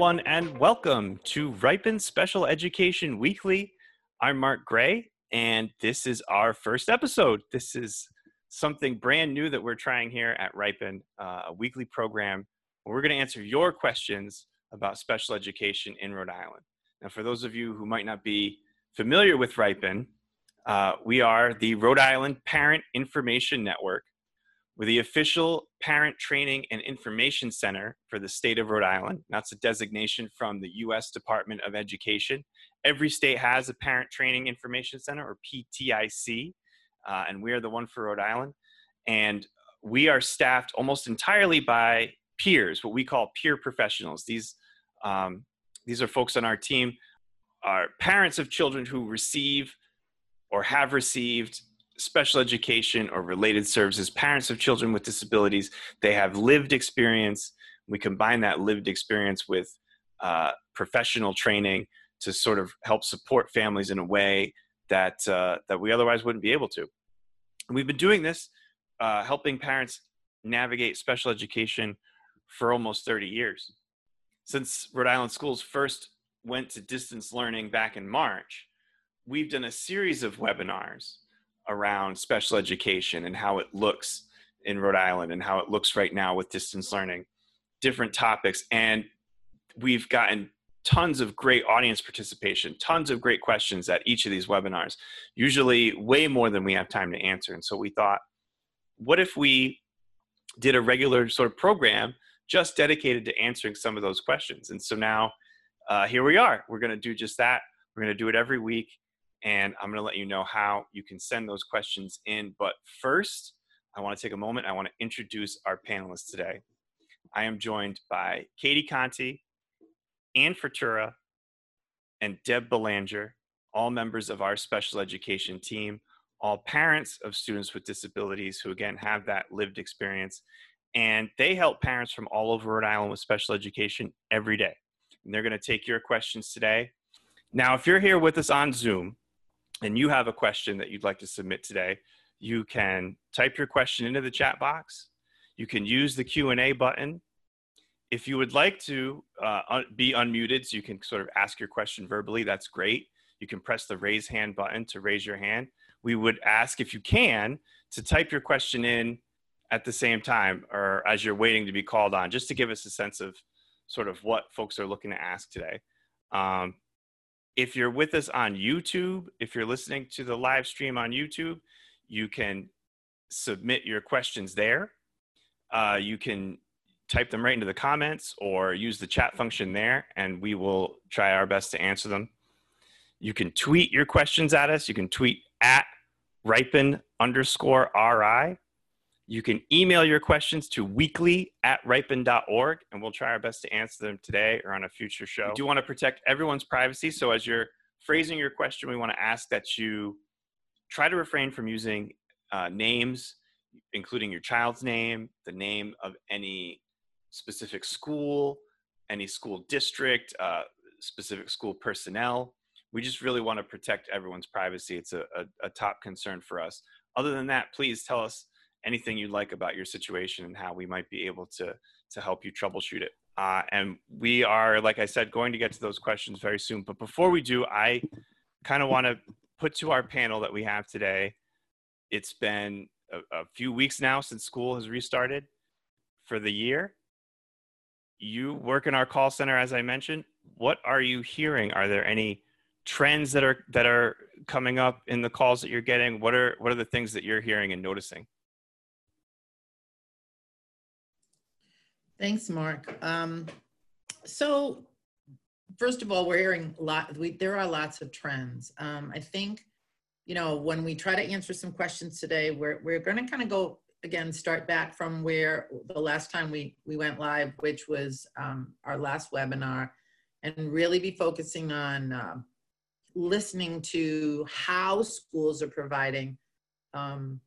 Everyone, and welcome to RIPIN Special Education Weekly. I'm Mark Gray, and this is our first episode. This is something brand new that we're trying here at RIPIN, uh, a weekly program where we're going to answer your questions about special education in Rhode Island. Now, for those of you who might not be familiar with RIPIN, uh, we are the Rhode Island Parent Information Network. We're the official parent training and information center for the state of Rhode Island. That's a designation from the U.S. Department of Education. Every state has a parent training information center or PTIC, uh, and we are the one for Rhode Island. And we are staffed almost entirely by peers, what we call peer professionals. These um, these are folks on our team, are parents of children who receive or have received special education or related services, parents of children with disabilities. They have lived experience. We combine that lived experience with uh, professional training to sort of help support families in a way that uh, that we otherwise wouldn't be able to. And we've been doing this, uh, helping parents navigate special education for almost 30 years. Since Rhode Island schools first went to distance learning back in March, we've done a series of webinars around special education and how it looks in Rhode Island and how it looks right now with distance learning, different topics. And we've gotten tons of great audience participation, tons of great questions at each of these webinars, usually way more than we have time to answer. And so we thought, what if we did a regular sort of program just dedicated to answering some of those questions? And so now uh, here we are. We're going to do just that. We're going to do it every week and I'm going to let you know how you can send those questions in. But first, I want to take a moment. I want to introduce our panelists today. I am joined by Katie Conti, Ann Fertura, and Deb Belanger, all members of our special education team, all parents of students with disabilities who, again, have that lived experience. And they help parents from all over Rhode Island with special education every day. And they're going to take your questions today. Now, if you're here with us on Zoom, and you have a question that you'd like to submit today, you can type your question into the chat box. You can use the Q&A button. If you would like to uh, un be unmuted so you can sort of ask your question verbally, that's great. You can press the raise hand button to raise your hand. We would ask if you can to type your question in at the same time or as you're waiting to be called on, just to give us a sense of sort of what folks are looking to ask today. Um, if you're with us on YouTube, if you're listening to the live stream on YouTube, you can submit your questions there. Uh, you can type them right into the comments or use the chat function there, and we will try our best to answer them. You can tweet your questions at us. You can tweet at RIPIN underscore RI. You can email your questions to weekly at ripin.org, and we'll try our best to answer them today or on a future show. We do want to protect everyone's privacy, so as you're phrasing your question, we want to ask that you try to refrain from using uh, names, including your child's name, the name of any specific school, any school district, uh, specific school personnel. We just really want to protect everyone's privacy. It's a, a, a top concern for us. Other than that, please tell us anything you'd like about your situation and how we might be able to to help you troubleshoot it. Uh, and we are, like I said, going to get to those questions very soon. But before we do, I kind of want to put to our panel that we have today. It's been a, a few weeks now since school has restarted for the year. You work in our call center, as I mentioned. What are you hearing? Are there any trends that are that are coming up in the calls that you're getting? What are what are the things that you're hearing and noticing? Thanks, Mark. Um, so first of all, we're hearing a lot, we, there are lots of trends. Um, I think, you know, when we try to answer some questions today, we're, we're gonna kind of go, again, start back from where the last time we, we went live, which was um, our last webinar, and really be focusing on uh, listening to how schools are providing um,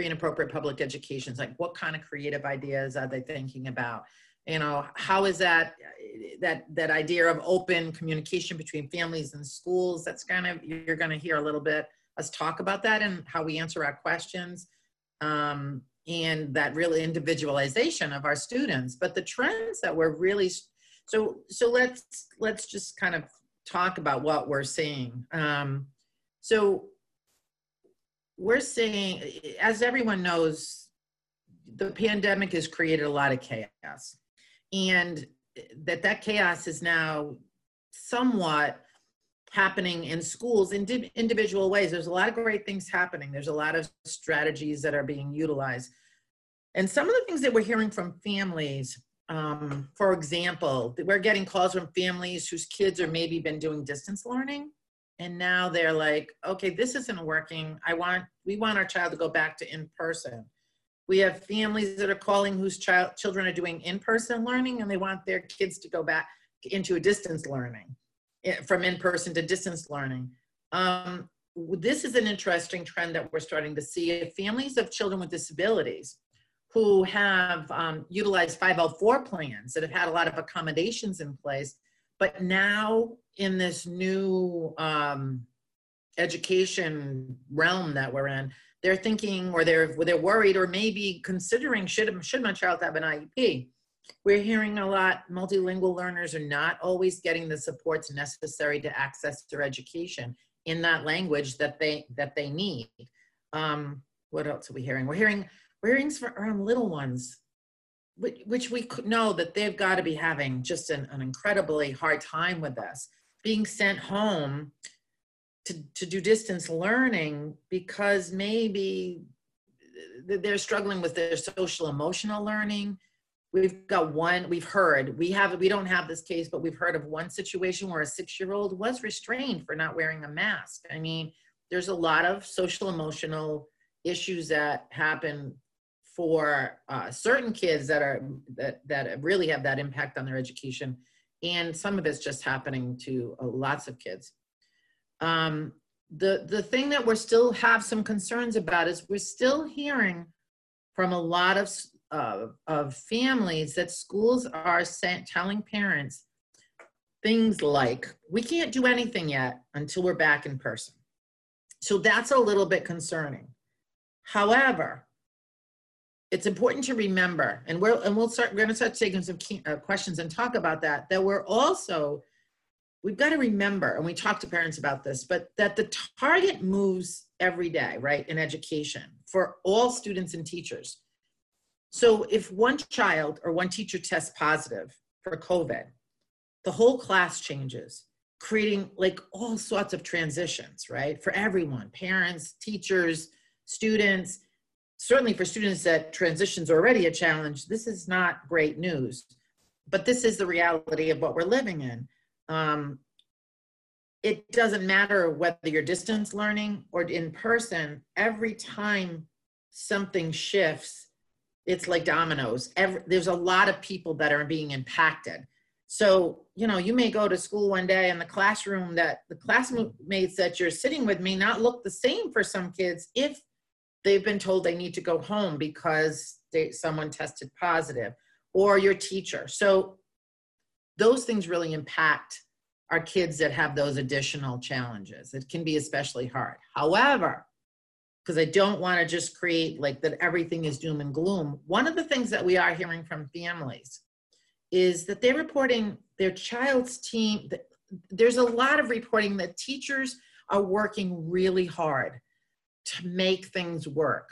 free and appropriate public education. Like what kind of creative ideas are they thinking about? You know, how is that that that idea of open communication between families and schools? That's kind of you're going to hear a little bit us talk about that and how we answer our questions. Um, and that real individualization of our students. But the trends that we're really So so let's let's just kind of talk about what we're seeing. Um, so we're seeing, as everyone knows, the pandemic has created a lot of chaos, and that that chaos is now somewhat happening in schools in individual ways. There's a lot of great things happening. There's a lot of strategies that are being utilized. And some of the things that we're hearing from families, um, for example, we're getting calls from families whose kids are maybe been doing distance learning. And now they're like, okay, this isn't working. I want, we want our child to go back to in person. We have families that are calling whose child, children are doing in person learning and they want their kids to go back into a distance learning from in person to distance learning. Um, this is an interesting trend that we're starting to see. Families of children with disabilities who have um, utilized 504 plans that have had a lot of accommodations in place, but now in this new um, education realm that we're in, they're thinking or they're they're worried or maybe considering should should my child have an IEP? We're hearing a lot, multilingual learners are not always getting the supports necessary to access their education in that language that they that they need. Um, what else are we hearing? We're hearing we're hearing from little ones, which, which we know that they've got to be having just an, an incredibly hard time with this, being sent home to, to do distance learning because maybe they're struggling with their social emotional learning. We've got one we've heard we have we don't have this case but we've heard of one situation where a six year old was restrained for not wearing a mask. I mean there's a lot of social emotional issues that happen for uh, certain kids that are that that really have that impact on their education and some of it's just happening to uh, lots of kids um, the the thing that we're still have some concerns about is we're still hearing from a lot of of, of families that schools are sent, telling parents things like, we can't do anything yet until we're back in person. So that's a little bit concerning. However, it's important to remember, and we're and we'll start. We're going to start taking some key, uh, questions and talk about that. That we're also we've got to remember, and we talk to parents about this, but that the target moves every day, right? In education for all students and teachers. So if one child or one teacher tests positive for COVID, the whole class changes, creating like all sorts of transitions, right? For everyone, parents, teachers, students, certainly for students that transitions already a challenge, this is not great news. But this is the reality of what we're living in. Um, it doesn't matter whether you're distance learning or in person, every time something shifts, it's like dominoes. Every, there's a lot of people that are being impacted. So, you know, you may go to school one day and the classroom that the classmates that you're sitting with may not look the same for some kids if they've been told they need to go home because they, someone tested positive or your teacher. So those things really impact our kids that have those additional challenges. It can be especially hard. However, because I don't want to just create like that everything is doom and gloom. One of the things that we are hearing from families is that they're reporting their child's team. There's a lot of reporting that teachers are working really hard to make things work.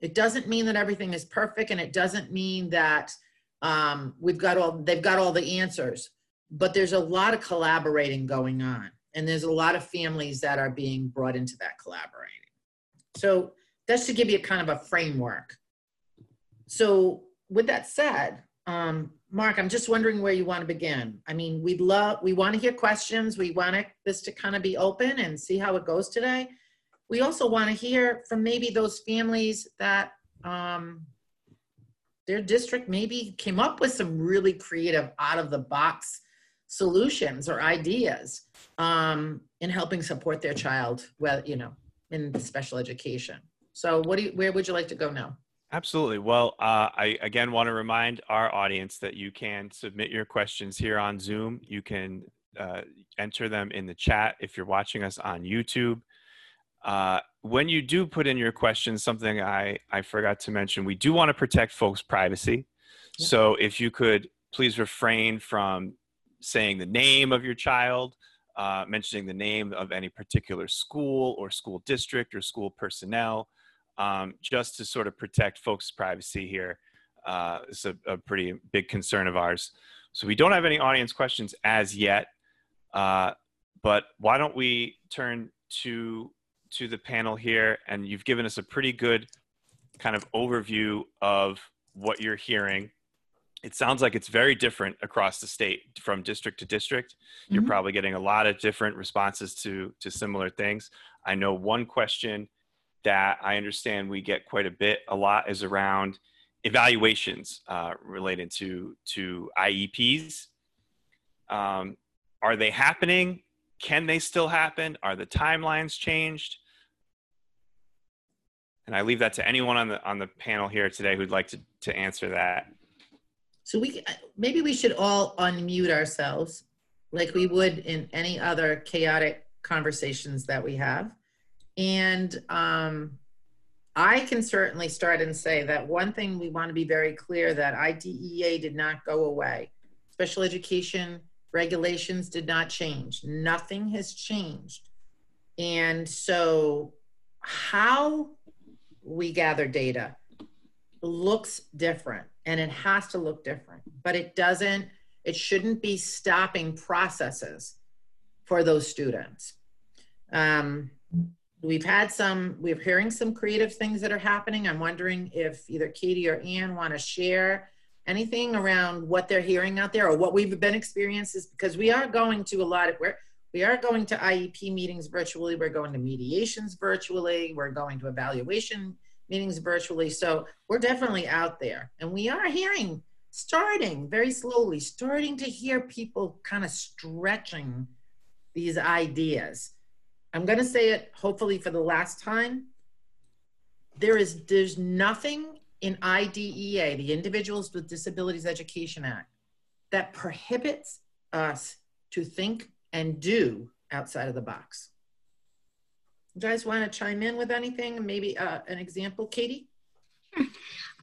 It doesn't mean that everything is perfect, and it doesn't mean that um, we've got all they've got all the answers. But there's a lot of collaborating going on, and there's a lot of families that are being brought into that collaborating. So that's to give you kind of a framework. So with that said, um, Mark, I'm just wondering where you want to begin. I mean, we'd love, we want to hear questions. We want this to kind of be open and see how it goes today. We also want to hear from maybe those families that um, their district maybe came up with some really creative out of the box solutions or ideas um, in helping support their child, well, you know, in special education. So what do you, where would you like to go now? Absolutely. Well, uh, I again want to remind our audience that you can submit your questions here on Zoom. You can uh, enter them in the chat if you're watching us on YouTube. Uh, when you do put in your questions, something I, I forgot to mention, we do want to protect folks' privacy. Yeah. So if you could please refrain from saying the name of your child, uh, mentioning the name of any particular school or school district or school personnel, um, just to sort of protect folks' privacy here. Uh, it's a, a, pretty big concern of ours. So we don't have any audience questions as yet, uh, but why don't we turn to to the panel here? And you've given us a pretty good kind of overview of what you're hearing it sounds like it's very different across the state from district to district you're mm-hmm. probably getting a lot of different responses to to similar things i know one question that i understand we get quite a bit a lot is around evaluations uh, related to to ieps um, are they happening can they still happen are the timelines changed and i leave that to anyone on the on the panel here today who'd like to to answer that so we maybe we should all unmute ourselves like we would in any other chaotic conversations that we have. And um, I can certainly start and say that one thing we want to be very clear that IDEA did not go away. Special education regulations did not change. Nothing has changed. And so how we gather data looks different and it has to look different but it doesn't it shouldn't be stopping processes for those students um, we've had some we're hearing some creative things that are happening i'm wondering if either katie or ann want to share anything around what they're hearing out there or what we've been experiencing because we are going to a lot of where we are going to iep meetings virtually we're going to mediations virtually we're going to evaluation meetings virtually. So we're definitely out there. And we are hearing, starting very slowly, starting to hear people kind of stretching these ideas. I'm going to say it hopefully for the last time. There is there's nothing in IDEA, the Individuals with Disabilities Education Act, that prohibits us to think and do outside of the box. You guys want to chime in with anything? Maybe uh, an example, Katie?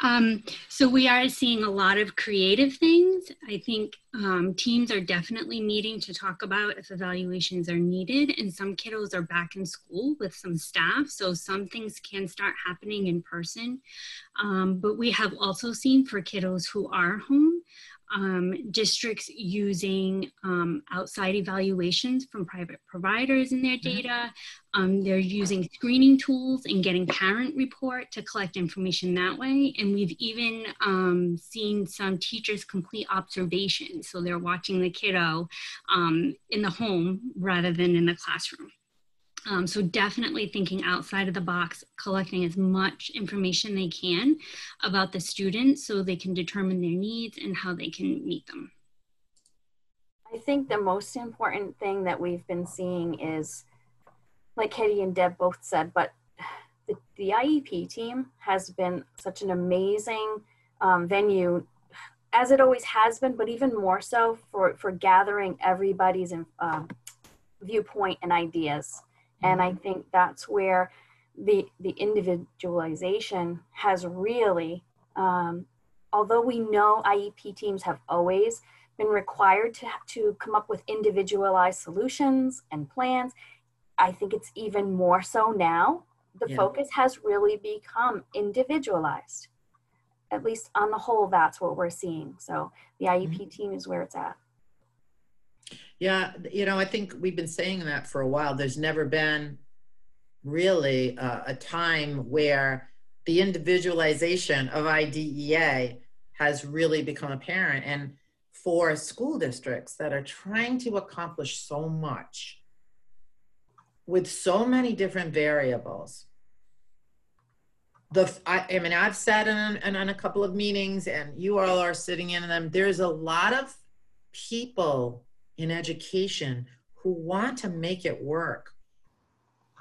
Um, so we are seeing a lot of creative things. I think um, teams are definitely needing to talk about if evaluations are needed, and some kiddos are back in school with some staff, so some things can start happening in person. Um, but we have also seen for kiddos who are home, um, districts using um, outside evaluations from private providers in their mm-hmm. data. Um, they're using screening tools and getting parent report to collect information that way. And we've even um, seen some teachers complete observations. So they're watching the kiddo um, in the home rather than in the classroom. Um, so definitely thinking outside of the box, collecting as much information they can about the students so they can determine their needs and how they can meet them. I think the most important thing that we've been seeing is, like Katie and Deb both said, but the, the IEP team has been such an amazing um, venue, as it always has been, but even more so for, for gathering everybody's uh, viewpoint and ideas. And I think that's where the, the individualization has really, um, although we know IEP teams have always been required to, to come up with individualized solutions and plans, I think it's even more so now. The yeah. focus has really become individualized. At least on the whole, that's what we're seeing. So the IEP mm-hmm. team is where it's at. Yeah, you know, I think we've been saying that for a while. There's never been really uh, a time where the individualization of IDEA has really become apparent. And for school districts that are trying to accomplish so much with so many different variables, the I, I mean, I've sat in, in, in a couple of meetings, and you all are sitting in them. There's a lot of people in education who want to make it work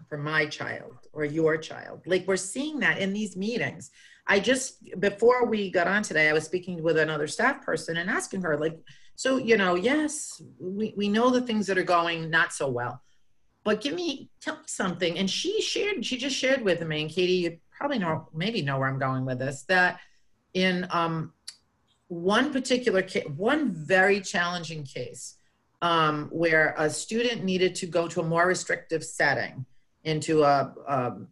for my child or your child. Like we're seeing that in these meetings. I just, before we got on today, I was speaking with another staff person and asking her, like, so, you know, yes, we, we know the things that are going not so well, but give me, tell me something. And she shared, she just shared with me, and Katie, you probably know, maybe know where I'm going with this, that in um, one particular case, one very challenging case, um, where a student needed to go to a more restrictive setting into a, um,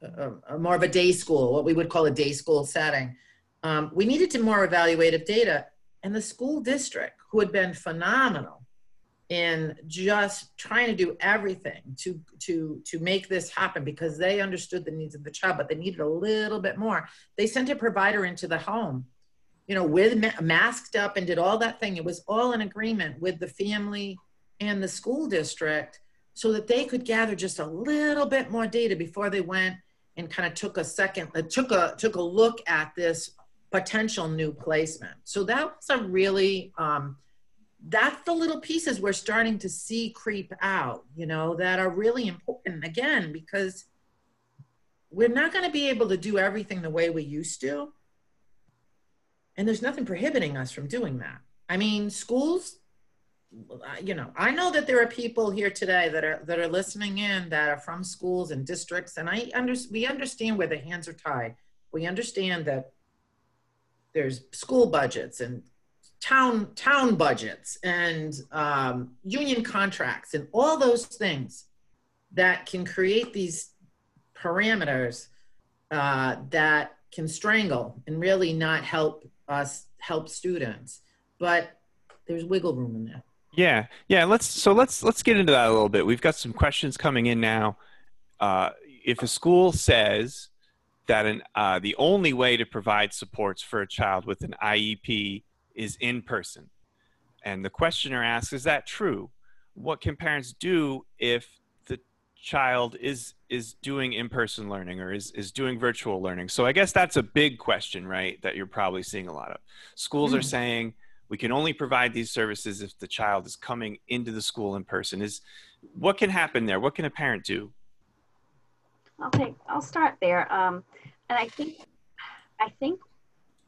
a, a more of a day school, what we would call a day school setting. Um, we needed to more evaluative data, and the school district, who had been phenomenal in just trying to do everything to to to make this happen because they understood the needs of the child, but they needed a little bit more. They sent a provider into the home you know, with ma- masked up and did all that thing. It was all in agreement with the family and the school district so that they could gather just a little bit more data before they went and kind of took a second, uh, took a took a look at this potential new placement. So that was a really um, that's the little pieces we're starting to see creep out, you know, that are really important again because we're not going to be able to do everything the way we used to and there's nothing prohibiting us from doing that. I mean, schools, you know, I know that there are people here today that are that are listening in that are from schools and districts, and I under, we understand where the hands are tied. We understand that there's school budgets and town town budgets and um, union contracts and all those things that can create these parameters uh, that can strangle and really not help us help students. But there's wiggle room in there. Yeah, yeah. Let's so let's let's get into that a little bit. We've got some questions coming in now. Uh, if a school says that an uh, the only way to provide supports for a child with an IEP is in person, and the questioner asks, "Is that true? What can parents do if child is is doing in-person learning or is is doing virtual learning. So i guess that's a big question right that you're probably seeing a lot of. Schools mm. are hmm. saying we can only provide these services if the child is coming into the school in person. Is what can happen there? What can a parent do? Okay i'll start there. Um, and i think i think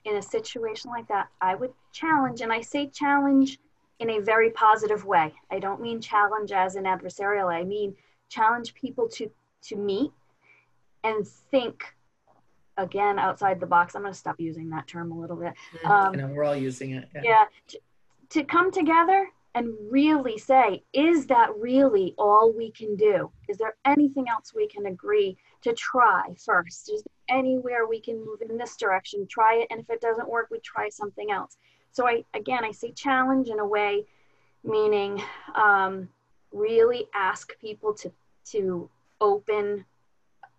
in a situation like that i would challenge and i say challenge in a very positive way. I don't mean challenge as an adversarial i mean challenge people to to meet and think again outside the box. I'm going to stop using that term a little bit. Um, know, we're all using it yeah, yeah to, to come together and really say is that really all we can do? Is there anything else we can agree to try first? Is there anywhere we can move in this direction? Try it and if it doesn't work we try something else. So i again i say challenge in a way meaning um, really ask people to to open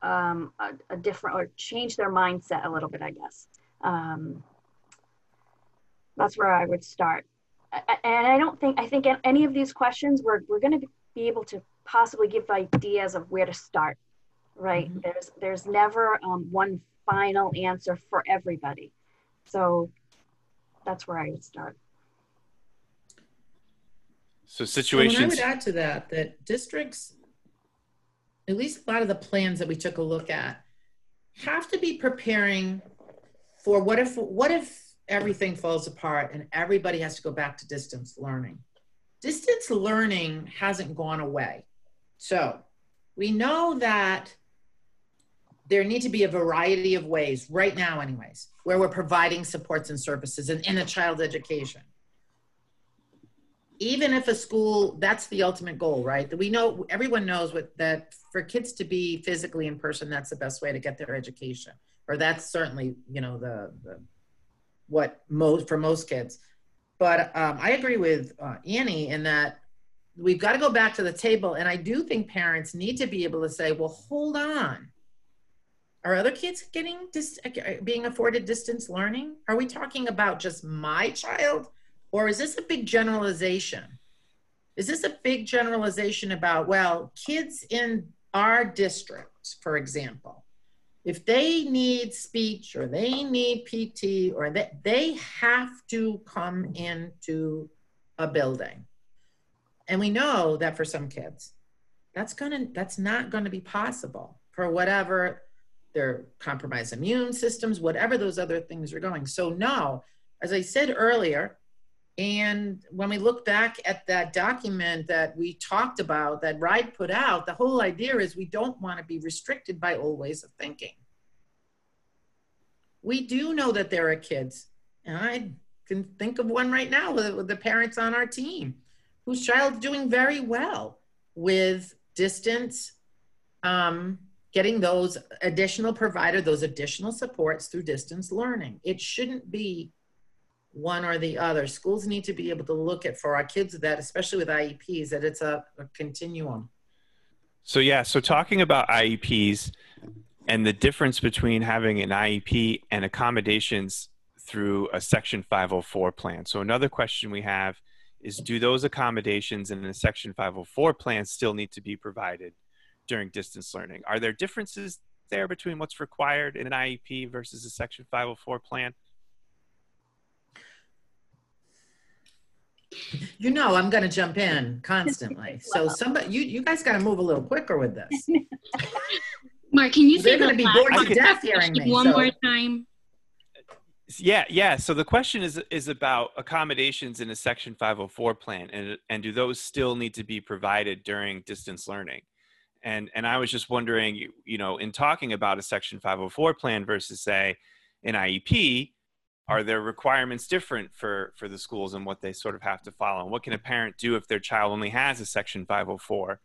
um, a, a, different or change their mindset a little bit, I guess. Um, that's where I would start. And I don't think, I think any of these questions, we're, we're going to be able to possibly give ideas of where to start, right? Mm-hmm. There's, there's never um, one final answer for everybody. So that's where I would start. So situations. So I would add to that that districts at least a lot of the plans that we took a look at, have to be preparing for what if what if everything falls apart and everybody has to go back to distance learning. Distance learning hasn't gone away. So we know that there need to be a variety of ways right now anyways where we're providing supports and services in, in a child's education even if a school that's the ultimate goal right? We know everyone knows what that for kids to be physically in person that's the best way to get their education. Or that's certainly you know the, the what most for most kids. But um, i agree with uh, annie in that we've got to go back to the table. And i do think parents need to be able to say well hold on. Are other kids getting dis- being afforded distance learning? Are we talking about just my child or is this a big generalization? Is this a big generalization about, well, kids in our district, for example, if they need speech or they need PT or they, they have to come into a building. And we know that for some kids, that's gonna that's not gonna be possible for whatever their compromised immune systems, whatever those other things are going. So no, as I said earlier, and when we look back at that document that we talked about, that RIDE put out, the whole idea is we don't want to be restricted by old ways of thinking. We do know that there are kids, and I can think of one right now with, with the parents on our team, whose child's doing very well with distance, um, getting those additional provided, those additional supports through distance learning. It shouldn't be one or the other. Schools need to be able to look at for our kids that, especially with IEPs, that it's a, a continuum. So yeah, so talking about IEPs and the difference between having an IEP and accommodations through a Section 504 plan. So another question we have is do those accommodations in a Section 504 plan still need to be provided during distance learning? Are there differences there between what's required in an IEP versus a Section 504 plan? You know, I'm going to jump in constantly. So somebody, you you guys got to move a little quicker with this. Mark, can you say They're going to be bored to death hearing me. one so- more time? Yeah, yeah. So the question is is about accommodations in a Section 504 plan, and and do those still need to be provided during distance learning? And and I was just wondering, you, you know, in talking about a Section 504 plan versus say an IEP, are mm-hmm. there requirements different for for the schools and what they sort of have to follow? And what can a parent do if their child only has a Section 504?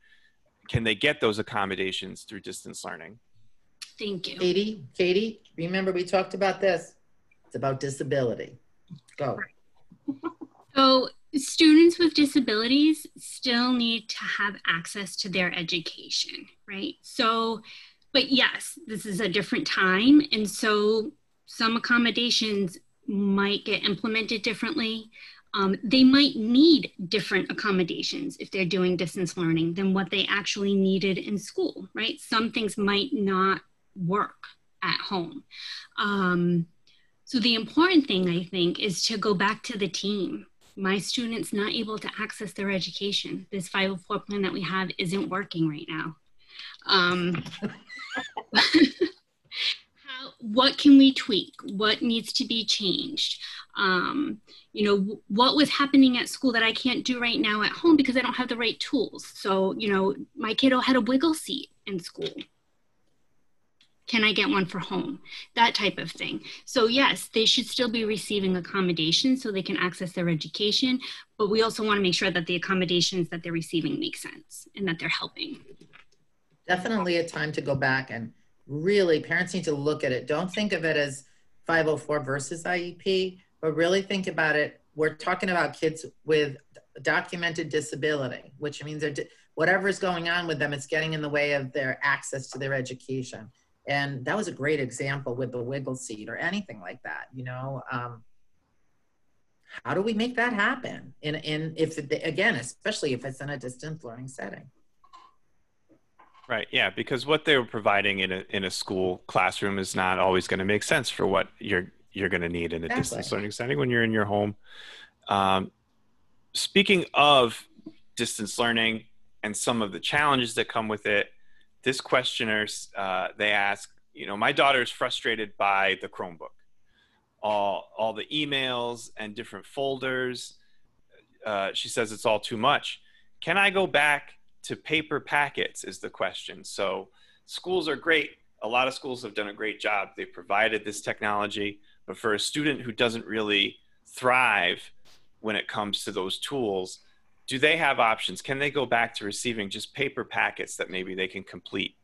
Can they get those accommodations through distance learning? Thank you. Katie, Katie, remember we talked about this? It's about disability. Go. So, students with disabilities still need to have access to their education, right? So, but yes, this is a different time. And so, some accommodations might get implemented differently. Um, they might need different accommodations if they're doing distance learning than what they actually needed in school, right? Some things might not work at home. Um, so the important thing, I think, is to go back to the team. My students not able to access their education. This 504 plan that we have isn't working right now. Um, what can we tweak? What needs to be changed? Um, you know, what was happening at school that I can't do right now at home because I don't have the right tools. So, you know, my kiddo had a wiggle seat in school can I get one for home? That type of thing. So, yes, they should still be receiving accommodations so they can access their education, but we also want to make sure that the accommodations that they're receiving make sense and that they're helping. Definitely a time to go back and really, parents need to look at it. Don't think of it as 504 versus IEP, but really think about it. We're talking about kids with documented disability, which means they're, whatever is going on with them, it's getting in the way of their access to their education and that was a great example with the wiggle seat or anything like that you know um, how do we make that happen in in if again especially if it's in a distance learning setting Right. Yeah, because what they were providing in a in a school classroom is not always going to make sense for what you're you're going to need in a Exactly. distance learning setting when you're in your home. Um, speaking of distance learning and some of the challenges that come with it, this questioner uh, they ask, you know, my daughter is frustrated by the Chromebook, all all the emails and different folders. Uh, she says it's all too much. Can I go back to paper packets? Is the question. So schools are great. A lot of schools have done a great job. They've provided this technology, but for a student who doesn't really thrive when it comes to those tools, do they have options? Can they go back to receiving just paper packets that maybe they can complete?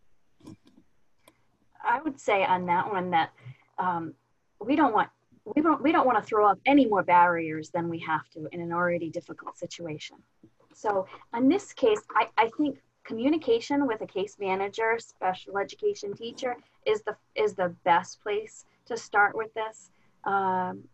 I would say on that one that um, we don't want we don't we don't want to throw up any more barriers than we have to in an already difficult situation. So in this case, I, I think communication with a case manager, special education teacher is the is the best place to start with this. Um,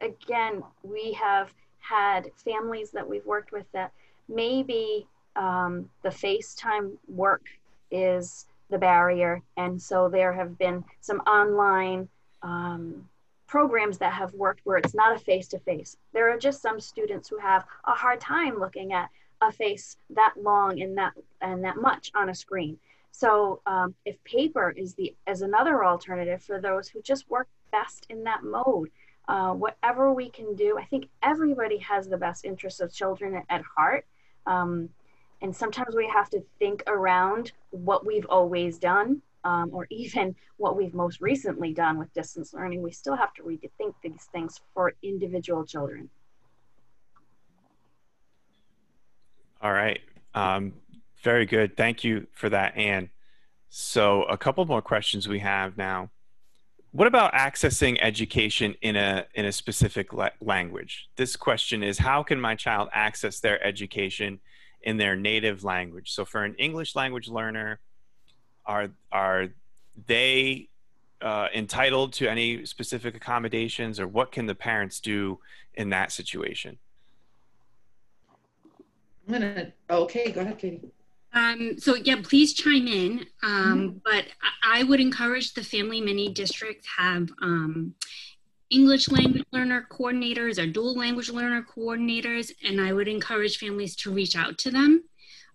again, we have had families that we've worked with that maybe um, the FaceTime work is the barrier. And so there have been some online um, programs that have worked where it's not a face to face. There are just some students who have a hard time looking at a face that long and that and that much on a screen. So um, if paper is the as another alternative for those who just work best in that mode, uh, whatever we can do, I think everybody has the best interests of children at, heart. Um, and sometimes we have to think around what we've always done um, or even what we've most recently done with distance learning. We still have to rethink these things for individual children. All right. Um, very good. Thank you for that, Anne. So, a couple more questions we have now. What about accessing education in a in a specific la- language? This question is how can my child access their education in their native language? So, for an English language learner, are are they uh, entitled to any specific accommodations, or what can the parents do in that situation? I'm gonna, okay, go ahead, Katie. Um, so yeah, please chime in. Um, But I, I would encourage the family many districts have um, English language learner coordinators or dual language learner coordinators, and I would encourage families to reach out to them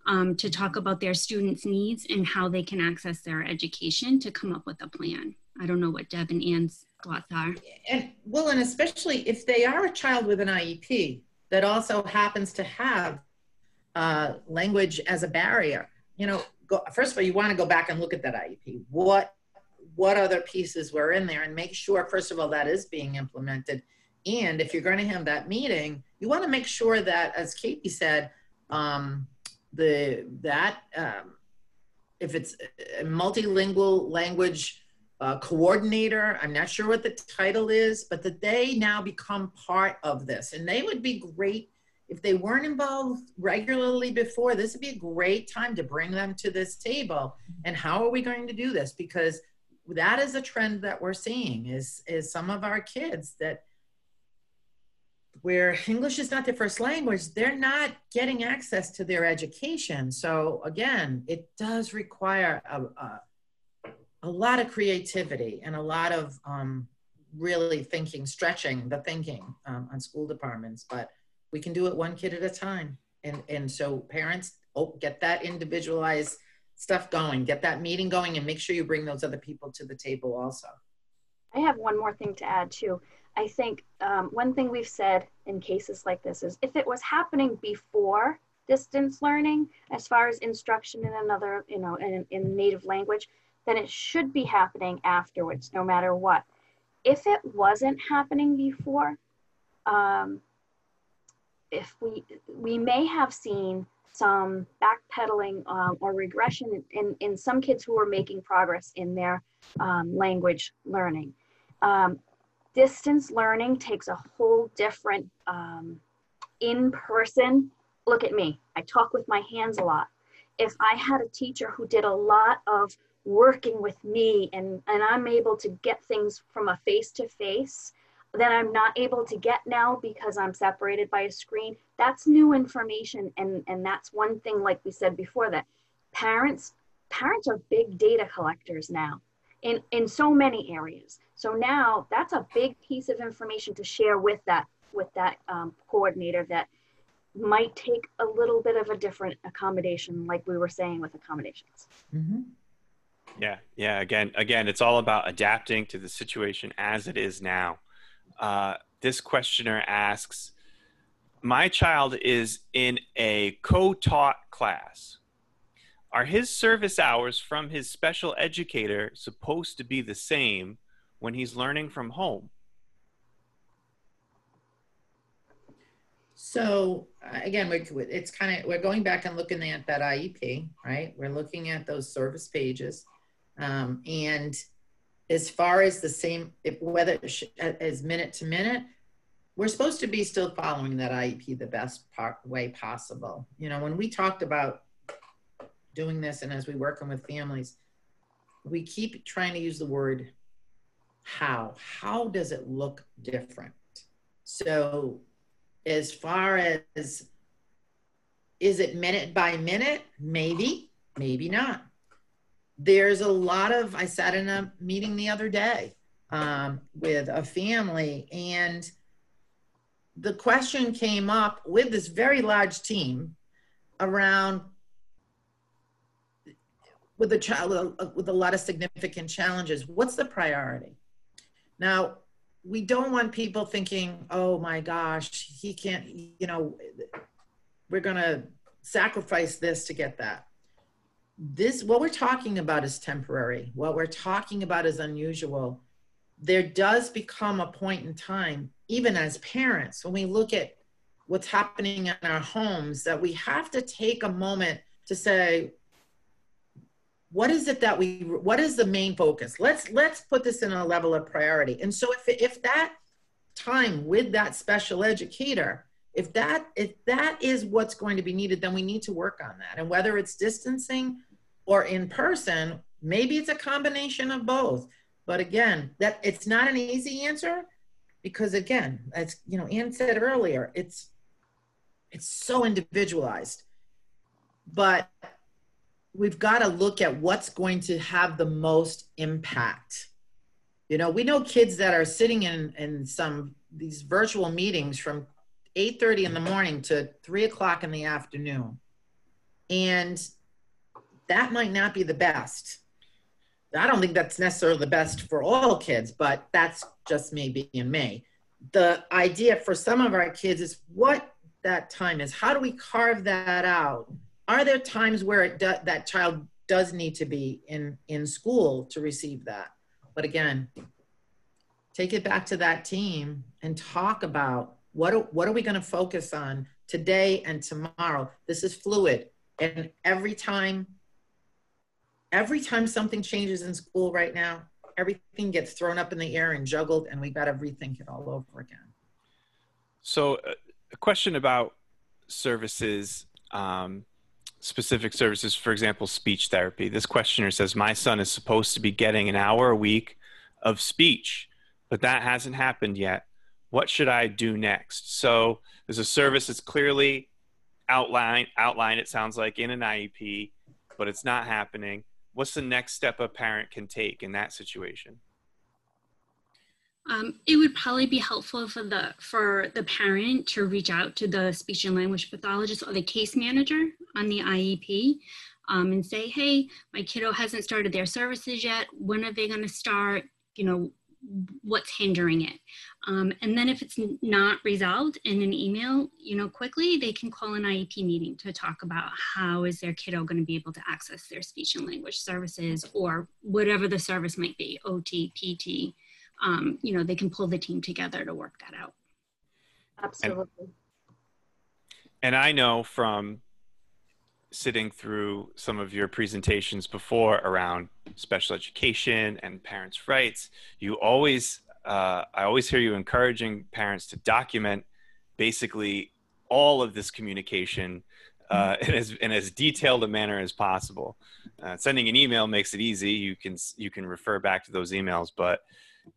um, to talk about their students' needs and how they can access their education to come up with a plan. I don't know what Deb and Ann's thoughts are. And well, and especially if they are a child with an IEP that also happens to have uh, language as a barrier, you know, go, first of all, you want to go back and look at that IEP. What what other pieces were in there, and make sure, first of all, that is being implemented. And if you're going to have that meeting, you want to make sure that, as Katie said, um, the that um, if it's a multilingual language uh, coordinator. I'm not sure what the title is, but that they now become part of this. And they would be great if they weren't involved regularly before. This would be a great time to bring them to this table. And how are we going to do this? Because that is a trend that we're seeing is is some of our kids that where English is not their first language, they're not getting access to their education. So again, it does require a, a a lot of creativity and a lot of um, really thinking, stretching the thinking um, on school departments. But we can do it one kid at a time. And, and so parents, oh, get that individualized stuff going, get that meeting going, and make sure you bring those other people to the table also. I have one more thing to add too. I think um, one thing we've said in cases like this is if it was happening before distance learning, as far as instruction in another, you know, in, in native language, then it should be happening afterwards, no matter what. If it wasn't happening before, um, if we we may have seen some backpedaling um, or regression in, in some kids who are making progress in their um, language learning. Um, distance learning takes a whole different um, in-person look at me. I talk with my hands a lot. If I had a teacher who did a lot of working with me and, and I'm able to get things from a face to face that I'm not able to get now because I'm separated by a screen. That's new information. And, and that's one thing, like we said before, that parents, parents are big data collectors now in, in so many areas. So now that's a big piece of information to share with that, with that um, coordinator that might take a little bit of a different accommodation, like we were saying with accommodations. Mm-hmm. Yeah, yeah. Again, again, it's all about adapting to the situation as it is now. Uh, this questioner asks, "My child is in a co-taught class. Are his service hours from his special educator supposed to be the same when he's learning from home?" So again, it's kind of we're going back and looking at that IEP, right? We're looking at those service pages um, and as far as the same, if, whether as minute to minute, we're supposed to be still following that IEP the best part, way possible. You know, when we talked about doing this and as we working with families, we keep trying to use the word how. How does it look different? So, as far as is it minute by minute? Maybe, maybe not there's a lot of i sat in a meeting the other day um, with a family and the question came up with this very large team around with a child with a lot of significant challenges what's the priority now we don't want people thinking oh my gosh he can't you know we're going to sacrifice this to get that. This what we're talking about is temporary. What we're talking about is unusual. There does become a point in time even as parents when we look at what's happening in our homes that we have to take a moment to say what is it that we what is the main focus? Let's let's put this in a level of priority. And so if if that time with that special educator if that if that is what's going to be needed then we need to work on that. And whether it's distancing or in person maybe it's a combination of both. But again that it's not an easy answer because again as you know ann said earlier it's it's so individualized. But we've got to look at what's going to have the most impact. You know we know kids that are sitting in in some these virtual meetings from 8.30 in the morning to 3 o'clock in the afternoon. And that might not be the best. I don't think that's necessarily the best for all kids but that's just me being me. The idea for some of our kids is what that time is. How do we carve that out are there times where it do, that child does need to be in in school to receive that? But again take it back to that team and talk about what what are we going to focus on today and tomorrow? This is fluid. And every time every time something changes in school right now everything gets thrown up in the air and juggled and we got to rethink it all over again. So uh, a question about services um, specific services for example speech therapy this questioner says my son is supposed to be getting an hour a week of speech but that hasn't happened yet what should I do next? So there's a service that's clearly outlined, outlined, it sounds like, in an IEP, but it's not happening. What's the next step a parent can take in that situation? Um, it would probably be helpful for the for the parent to reach out to the speech and language pathologist or the case manager on the IEP um, and say, "Hey, my kiddo hasn't started their services yet. When are they going to start? You know, what's hindering it. Um, and then if it's not resolved in an email, you know, quickly, they can call an IEP meeting to talk about how is their kiddo going to be able to access their speech and language services or whatever the service might be, OT, PT. Um, you know, they can pull the team together to work that out. Absolutely. And, and I know from sitting through some of your presentations before around special education and parents' rights, you always, uh, I always hear you encouraging parents to document basically all of this communication uh, in, as, in as detailed a manner as possible. Uh, sending an email makes it easy. You can you can refer back to those emails, but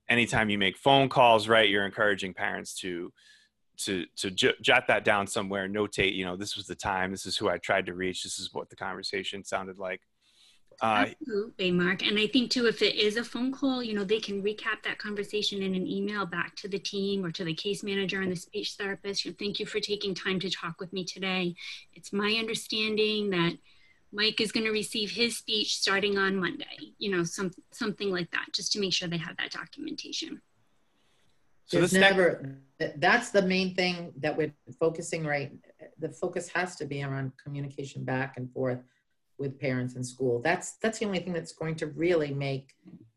anytime you make phone calls, right, you're encouraging parents to to to j- jot that down somewhere, notate. You know, this was the time. This is who I tried to reach. This is what the conversation sounded like. Uh, Absolutely, Mark. And I think too, if it is a phone call, you know, they can recap that conversation in an email back to the team or to the case manager and the speech therapist. Thank you for taking time to talk with me today. It's my understanding that Mike is going to receive his speech starting on Monday. You know, some something like that, just to make sure they have that documentation. So There's never, that's the main thing that we're focusing right. The focus has to be around communication back and forth with parents and school. That's that's the only thing that's going to really make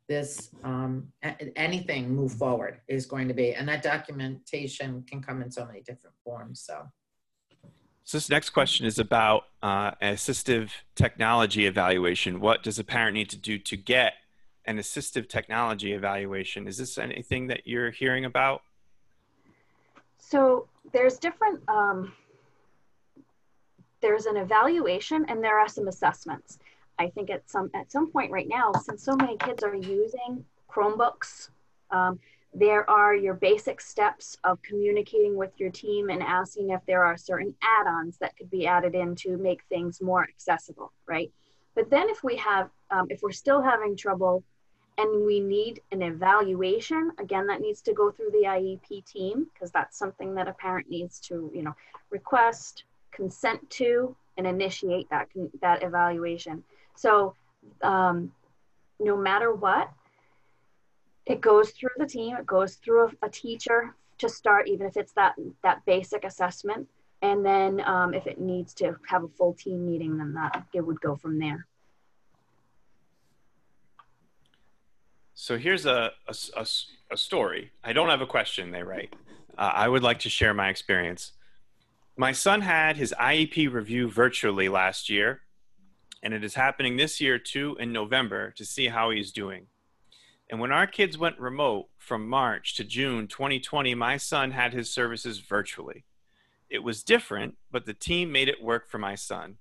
this um, anything move forward is going to be, and that documentation can come in so many different forms. So. So this next question is about uh, assistive technology evaluation. What does a parent need to do to get an assistive technology evaluation. Is this anything that you're hearing about? So there's different, um, there's an evaluation and there are some assessments. I think at some, at some point right now, since so many kids are using Chromebooks, um, there are your basic steps of communicating with your team and asking if there are certain add-ons that could be added in to make things more accessible, right? But then if we have, um, if we're still having trouble and we need an evaluation again that needs to go through the iep team because that's something that a parent needs to you know request consent to and initiate that that evaluation so um, no matter what it goes through the team it goes through a, a teacher to start even if it's that that basic assessment and then um, if it needs to have a full team meeting then that it would go from there So here's a, a, a, a, story. I don't have a question, they write. Uh, I would like to share my experience. My son had his IEP review virtually last year, and it is happening this year too in November to see how he's doing. And when our kids went remote from March to June 2020, my son had his services virtually. It was different, but the team made it work for my son.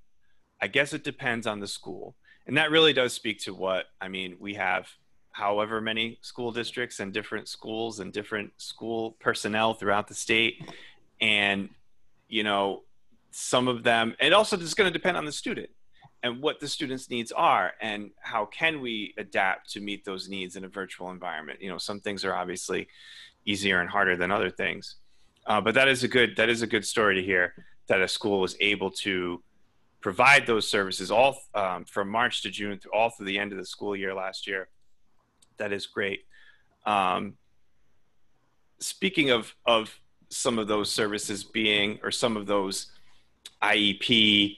I guess it depends on the school. And that really does speak to what I mean. We have however many school districts and different schools and different school personnel throughout the state. And, you know, some of them, it also is going to depend on the student and what the students' needs are and how can we adapt to meet those needs in a virtual environment. You know, some things are obviously easier and harder than other things. Uh, but that is a good that is a good story to hear that a school was able to provide those services all um, from March to June, through all through the end of the school year last year. That is great. Um, speaking of of some of those services being or some of those IEP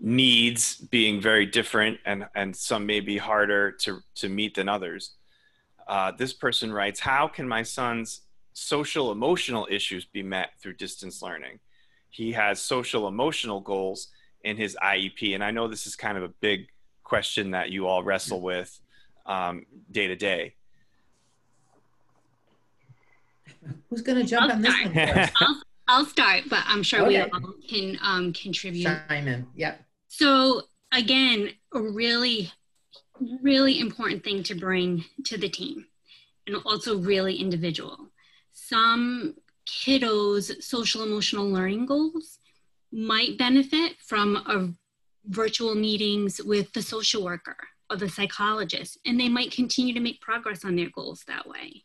needs being very different and and some may be harder to to meet than others. Uh, this person writes, "How can my son's social emotional issues be met through distance learning. He has social emotional goals in his IEP. And I know this is kind of a big question that you all wrestle with um, day to day. Who's going to jump I'll on this start. one first? I'll, I'll start, but I'm sure we all can um, contribute. Chime in. Yep. So again, a really, really important thing to bring to the team and also really individual. Some kiddos' social emotional learning goals might benefit from a virtual meetings with the social worker or the psychologist, and they might continue to make progress on their goals that way.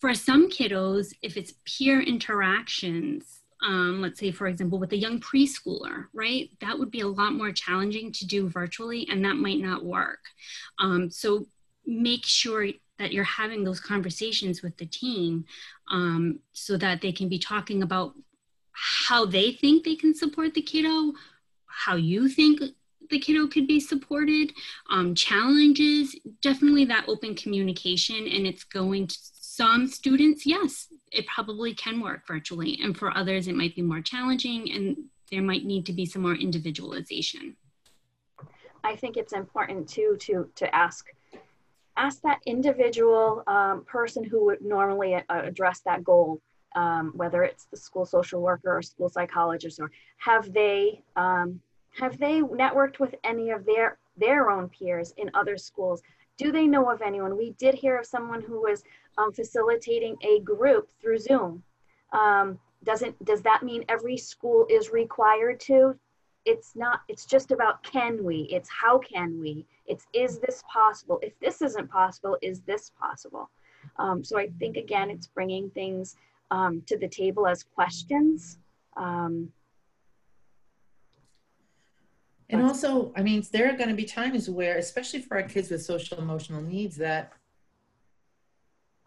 For some kiddos, if it's peer interactions, um, let's say, for example, with a young preschooler, right? That would be a lot more challenging to do virtually, and that might not work. Um, so make sure that you're having those conversations with the team um, so that they can be talking about how they think they can support the kiddo, how you think the kiddo could be supported, um, challenges, definitely that open communication, and it's going to some students, yes, it probably can work virtually. And for others, it might be more challenging and there might need to be some more individualization. I think it's important too to to ask ask that individual um, person who would normally uh, address that goal, um, whether it's the school social worker or school psychologist, or have they um, have they networked with any of their their own peers in other schools? Do they know of anyone? We did hear of someone who was um, facilitating a group through Zoom. Um, doesn't does that mean every school is required to? it's not it's just about can we it's how can we it's is this possible if this isn't possible is this possible um, so i think again it's bringing things um, to the table as questions um, And also, I mean, there are going to be times where, especially for our kids with social emotional needs, that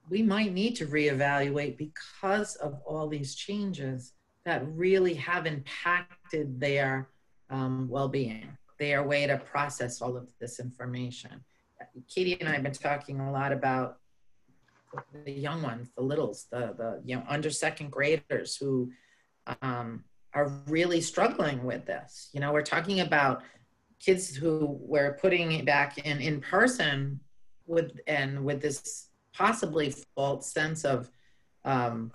we might need to reevaluate because of all these changes that really have impacted their um, well-being, their way to process all of this information. Katie and I have been talking a lot about the young ones, the littles, the the you know under second graders who um, are really struggling with this. You know, we're talking about kids who we're putting back in in person with and with this possibly false sense of um,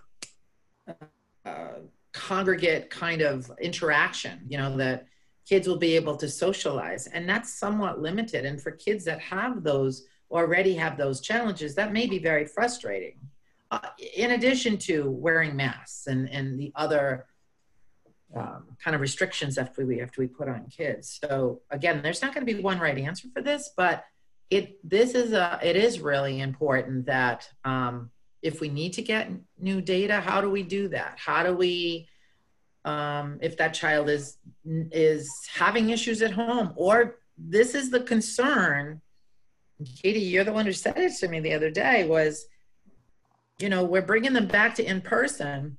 uh, congregate kind of interaction. You know that kids will be able to socialize, and that's somewhat limited. And for kids that have those already have those challenges, that may be very frustrating. Uh, in addition to wearing masks and and the other um, kind of restrictions after we to we put on kids. So again, there's not going to be one right answer for this, but it this is a it is really important that um, if we need to get new data, how do we do that? How do we um, if that child is is having issues at home or this is the concern katie you're the one who said it to me the other day was you know we're bringing them back to in person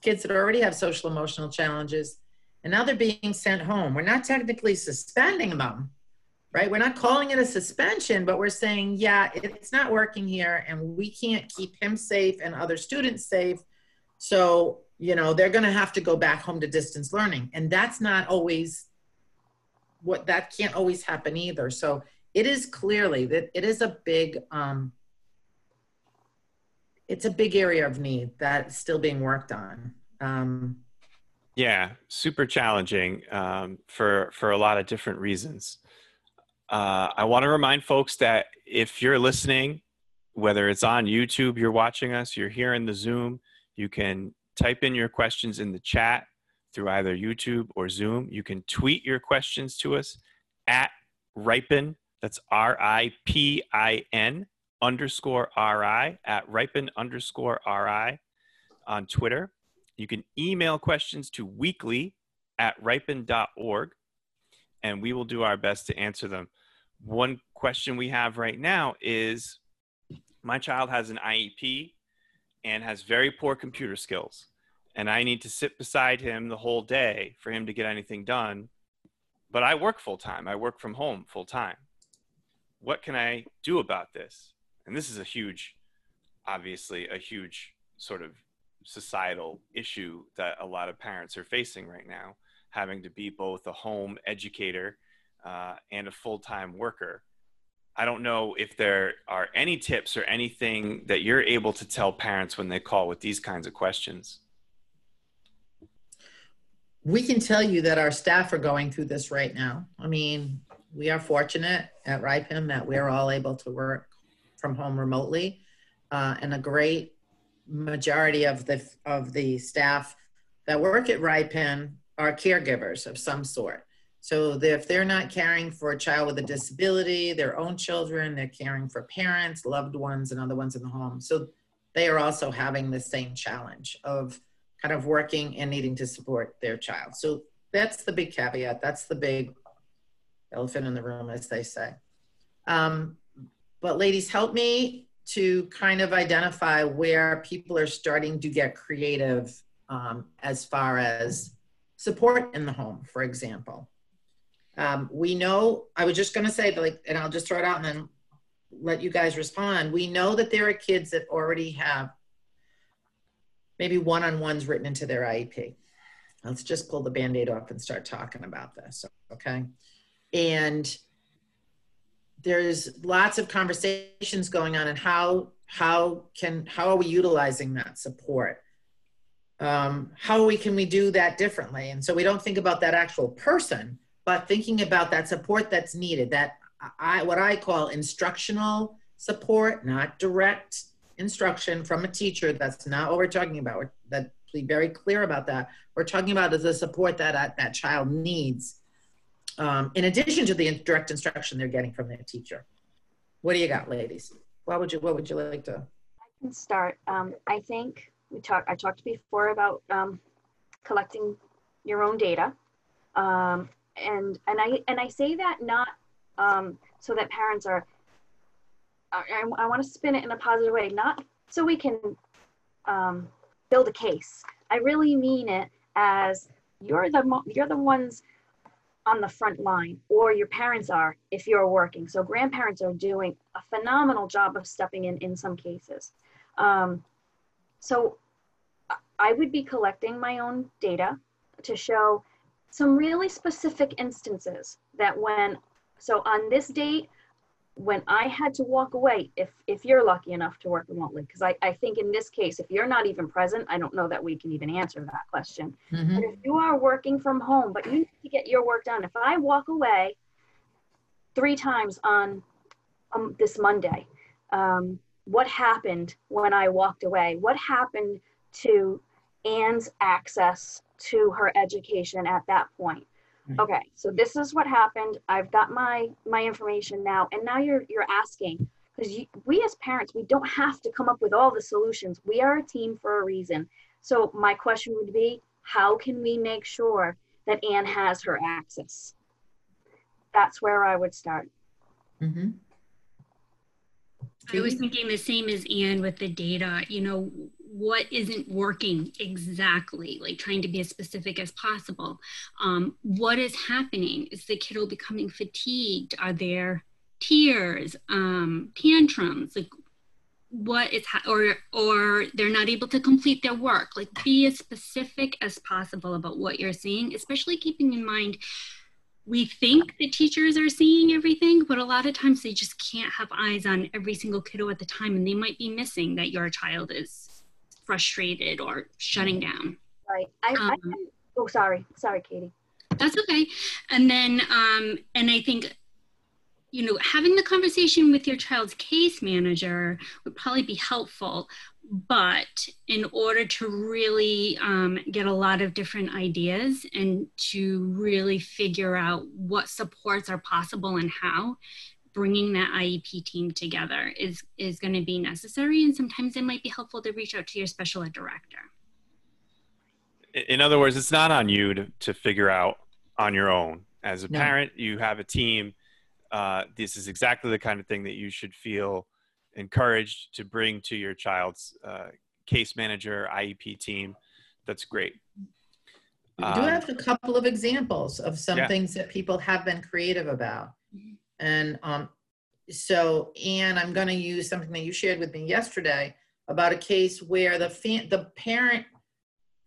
kids that already have social emotional challenges and now they're being sent home. We're not technically suspending them right? We're not calling it a suspension but we're saying yeah it's not working here and we can't keep him safe and other students safe. So you know they're going to have to go back home to distance learning and that's not always what that can't always happen either. So it is clearly that it is a big um it's a big area of need that's still being worked on um yeah super challenging um, for for a lot of different reasons uh, i want to remind folks that if you're listening whether it's on youtube you're watching us you're here in the zoom you can type in your questions in the chat through either YouTube or Zoom. You can tweet your questions to us at RIPIN. That's R I P I N underscore R I at RIPIN underscore R I on Twitter. You can email questions to weekly at ripin.org and we will do our best to answer them. One question we have right now is my child has an IEP and has very poor computer skills. And I need to sit beside him the whole day for him to get anything done. But I work full time, I work from home full time. What can I do about this? And this is a huge, obviously, a huge sort of societal issue that a lot of parents are facing right now, having to be both a home educator uh, and a full time worker I don't know if there are any tips or anything that you're able to tell parents when they call with these kinds of questions. We can tell you that our staff are going through this right now. I mean, we are fortunate at RIPIN that we're all able to work from home remotely, uh, and a great majority of the of the staff that work at RIPIN are caregivers of some sort. So if they're not caring for a child with a disability, their own children, they're caring for parents, loved ones, and other ones in the home. So they are also having the same challenge of kind of working and needing to support their child. So that's the big caveat. That's the big elephant in the room, as they say. Um, but ladies, help me to kind of identify where people are starting to get creative um, as far as support in the home, for example. Um, we know, I was just going to say, like, and I'll just throw it out and then let you guys respond. We know that there are kids that already have maybe one on ones written into their IEP. Let's just pull the band aid off and start talking about this, okay? And there's lots of conversations going on and how how can how are we utilizing that support um, how we can we do that differently and so we don't think about that actual person but thinking about that support that's needed, that I what I call instructional support, not direct instruction from a teacher. That's not what we're talking about. We're, that be very clear about that. We're talking about is the support that that, that child needs, um, in addition to the direct instruction they're getting from their teacher. What do you got, ladies? What would you What would you like to? I can start. Um, I think we talked. I talked before about um, collecting your own data. Um, and and I and I say that not um, so that parents are. I, I want to spin it in a positive way, not so we can um, build a case. I really mean it as you're the you're the ones on the front line, or your parents are if you're working. So grandparents are doing a phenomenal job of stepping in in some cases. Um, so I would be collecting my own data to show some really specific instances that when, so on this date, when I had to walk away, if if you're lucky enough to work remotely, because I, I think in this case, if you're not even present, I don't know that we can even answer that question. Mm-hmm. But if you are working from home, but you need to get your work done, if I walk away three times on um, this Monday, um, what happened when I walked away? What happened to Anne's access to her education at that point. Mm-hmm. Okay, so this is what happened. I've got my my information now, and now you're you're asking because we as parents we don't have to come up with all the solutions. We are a team for a reason. So my question would be, how can we make sure that Anne has her access? That's where I would start. Mm-hmm. I was thinking the same as Anne with the data. You know, what isn't working exactly, like trying to be as specific as possible. Um, what is happening? Is the kiddo becoming fatigued? Are there tears, um, tantrums? Like, what is ha- or or they're not able to complete their work like be as specific as possible about what you're seeing especially keeping in mind we think the teachers are seeing everything but a lot of times they just can't have eyes on every single kiddo at the time and they might be missing that your child is frustrated or shutting down. Right. I, um, I oh sorry. Sorry katie. That's okay. And then um and i think you know, having the conversation with your child's case manager would probably be helpful. But in order to really um, get a lot of different ideas and to really figure out what supports are possible and how, bringing that IEP team together is, is going to be necessary. And sometimes it might be helpful to reach out to your special ed director. In other words, it's not on you to, to figure out on your own. As a No. parent, you have a team uh, this is exactly the kind of thing that you should feel encouraged to bring to your child's uh, case manager IEP team. That's great. We do Um, have a couple of examples of some Yeah. things that people have been creative about. And um, so, Anne, I'm going to use something that you shared with me yesterday about a case where the fa- the parent,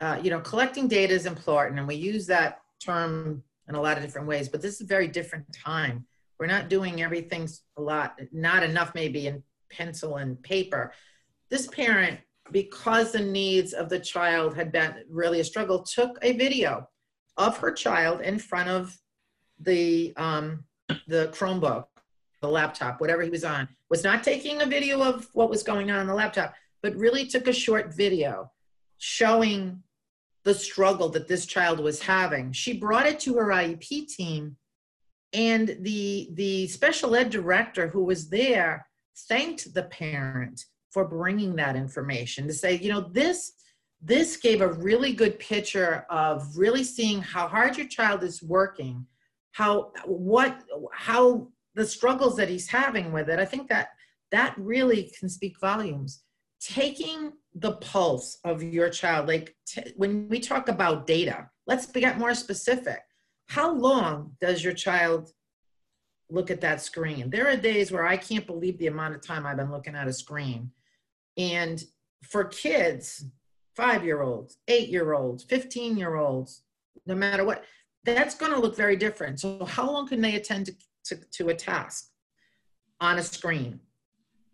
uh, you know, collecting data is important, and we use that term in a lot of different ways. But this is a very different time. We're not doing everything a lot, not enough maybe in pencil and paper. This parent because the needs of the child had been really a struggle, took a video of her child in front of the um, the Chromebook, the laptop, whatever he was on. Was not taking a video of what was going on in the laptop, but really took a short video showing the struggle that this child was having. She brought it to her IEP team, and the the special ed director who was there thanked the parent for bringing that information to say, you know, this this gave a really good picture of really seeing how hard your child is working, how what how the struggles that he's having with it. I think that that really can speak volumes. Taking the pulse of your child, like t- when we talk about data, let's get more specific. How long does your child look at that screen? There are days where I can't believe the amount of time I've been looking at a screen. And for kids, five year olds, eight year olds, 15 year olds, no matter what, that's going to look very different. So, how long can they attend to, to, to a task on a screen?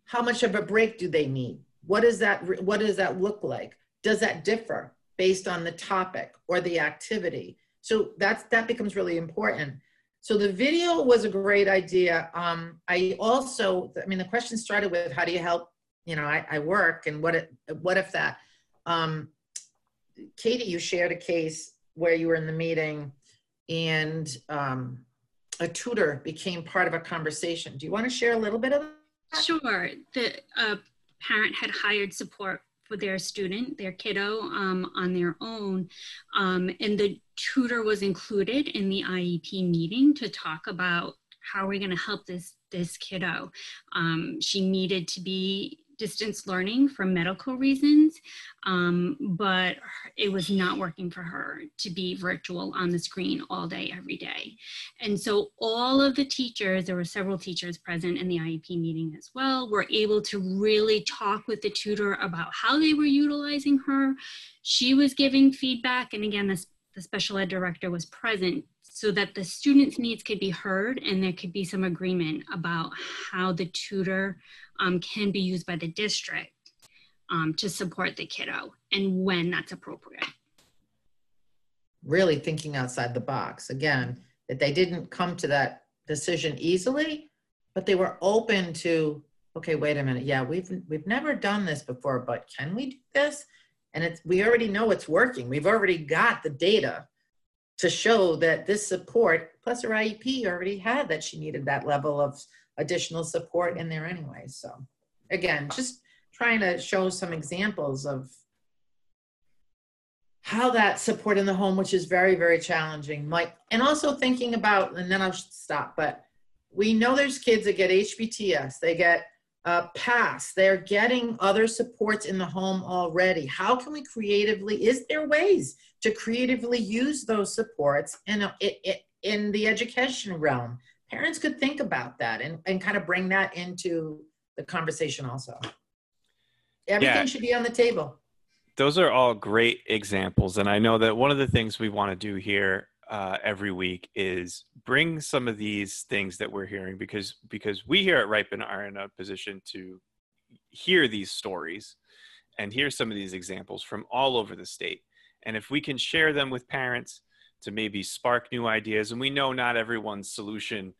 How much of a break do they need? What does that what does that look like? Does that differ based on the topic or the activity? So that's that becomes really important. So the video was a great idea. Um, I also, I mean, the question started with how do you help? You know, I, I work, and what if, what if that? Um, Katie, you shared a case where you were in the meeting, and um, a tutor became part of a conversation. Do you want to share a little bit of that? Sure. The uh, parent had hired support their student, their kiddo, um, on their own, um, and the tutor was included in the IEP meeting to talk about how we're going to help this this kiddo. Um, she needed to be distance learning for medical reasons, um, but it was not working for her to be virtual on the screen all day, every day. And so all of the teachers, there were several teachers present in the IEP meeting as well, were able to really talk with the tutor about how they were utilizing her. She was giving feedback, and again, the special ed director was present so that the students' needs could be heard and there could be some agreement about how the tutor um, can be used by the district um, to support the kiddo and when that's appropriate. really thinking outside the box. Again that they didn't come to that decision easily but they were open to okay wait a minute. Yeah we've we've never done this before but can we do this? And it's we already know it's working. We've already got the data to show that this support plus her iep already had that she needed that level of additional support in there anyway so again just trying to show some examples of how that support in the home, which is very, very challenging, might, and also thinking about, and then I'll stop, but we know there's kids that get HBTS, they get uh, PASS, they're getting other supports in the home already. How can we creatively, is there ways to creatively use those supports in, a, in the education realm? Parents could think about that and, and kind of bring that into the conversation also. Everything Yeah. should be on the table. those are all great examples and i know that one of the things we want to do here uh, every week is bring some of these things that we're hearing because because we here at RIPIN are in a position to hear these stories and hear some of these examples from all over the state and if we can share them with parents to maybe spark new ideas. And we know not everyone's solution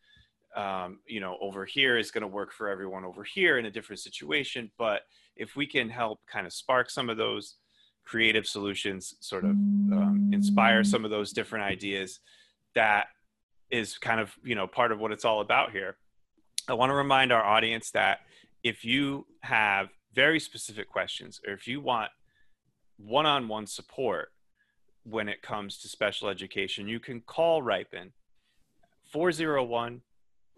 um, you know over here is going to work for everyone over here in a different situation. But if we can help kind of spark some of those creative solutions sort of um, inspire some of those different ideas that is kind of you know part of what it's all about here. I want to remind our audience that if you have very specific questions or if you want one-on-one support when it comes to special education. You can call RIPIN 401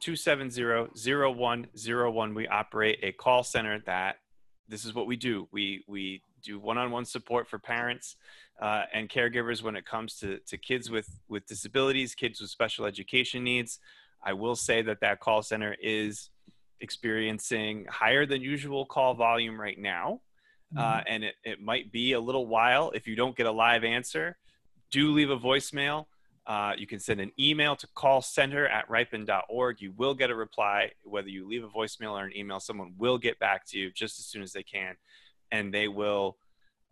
270-0101 we operate a call center that this is what we do. We we do one-on-one support for parents uh, and caregivers when it comes to, to kids with with disabilities kids with special education needs. I will say that that call center is experiencing higher than usual call volume right now uh, and it, it might be a little while if you don't get a live answer do leave a voicemail uh, you can send an email to callcenter at ripin.org. You will get a reply, whether you leave a voicemail or an email. Someone will get back to you just as soon as they can, and they will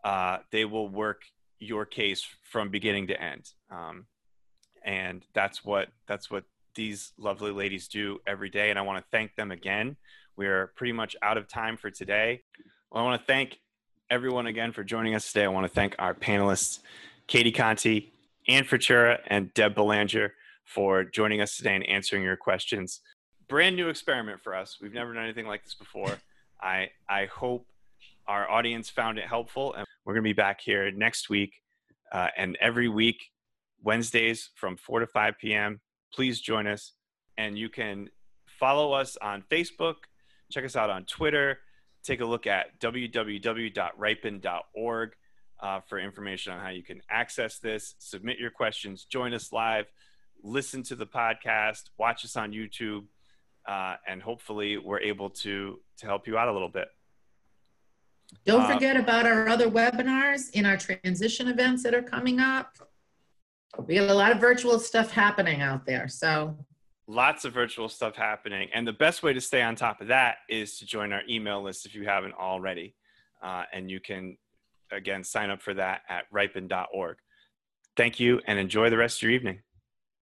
uh, they will work your case from beginning to end. Um, and that's what that's what these lovely ladies do every day. And I want to thank them again. We're pretty much out of time for today. Well, I want to thank everyone again for joining us today. I want to thank our panelists, Katie Conti, Ann Futura, and Deb Belanger for joining us today and answering your questions. Brand new experiment for us. We've never done anything like this before. I I hope our audience found it helpful, and we're going to be back here next week uh, and every week, Wednesdays from 4 to 5 p.m. Please join us, and you can follow us on Facebook. Check us out on Twitter. Take a look at www.ripin.org uh, for information on how you can access this, submit your questions, join us live, listen to the podcast, watch us on YouTube, uh, and hopefully we're able to to help you out a little bit. Don't Uh, forget about our other webinars in our transition events that are coming up. We got a lot of virtual stuff happening out there. So Lots of virtual stuff happening, and the best way to stay on top of that is to join our email list if you haven't already, uh, and you can again sign up for that at ripin.org. Thank you, and enjoy the rest of your evening.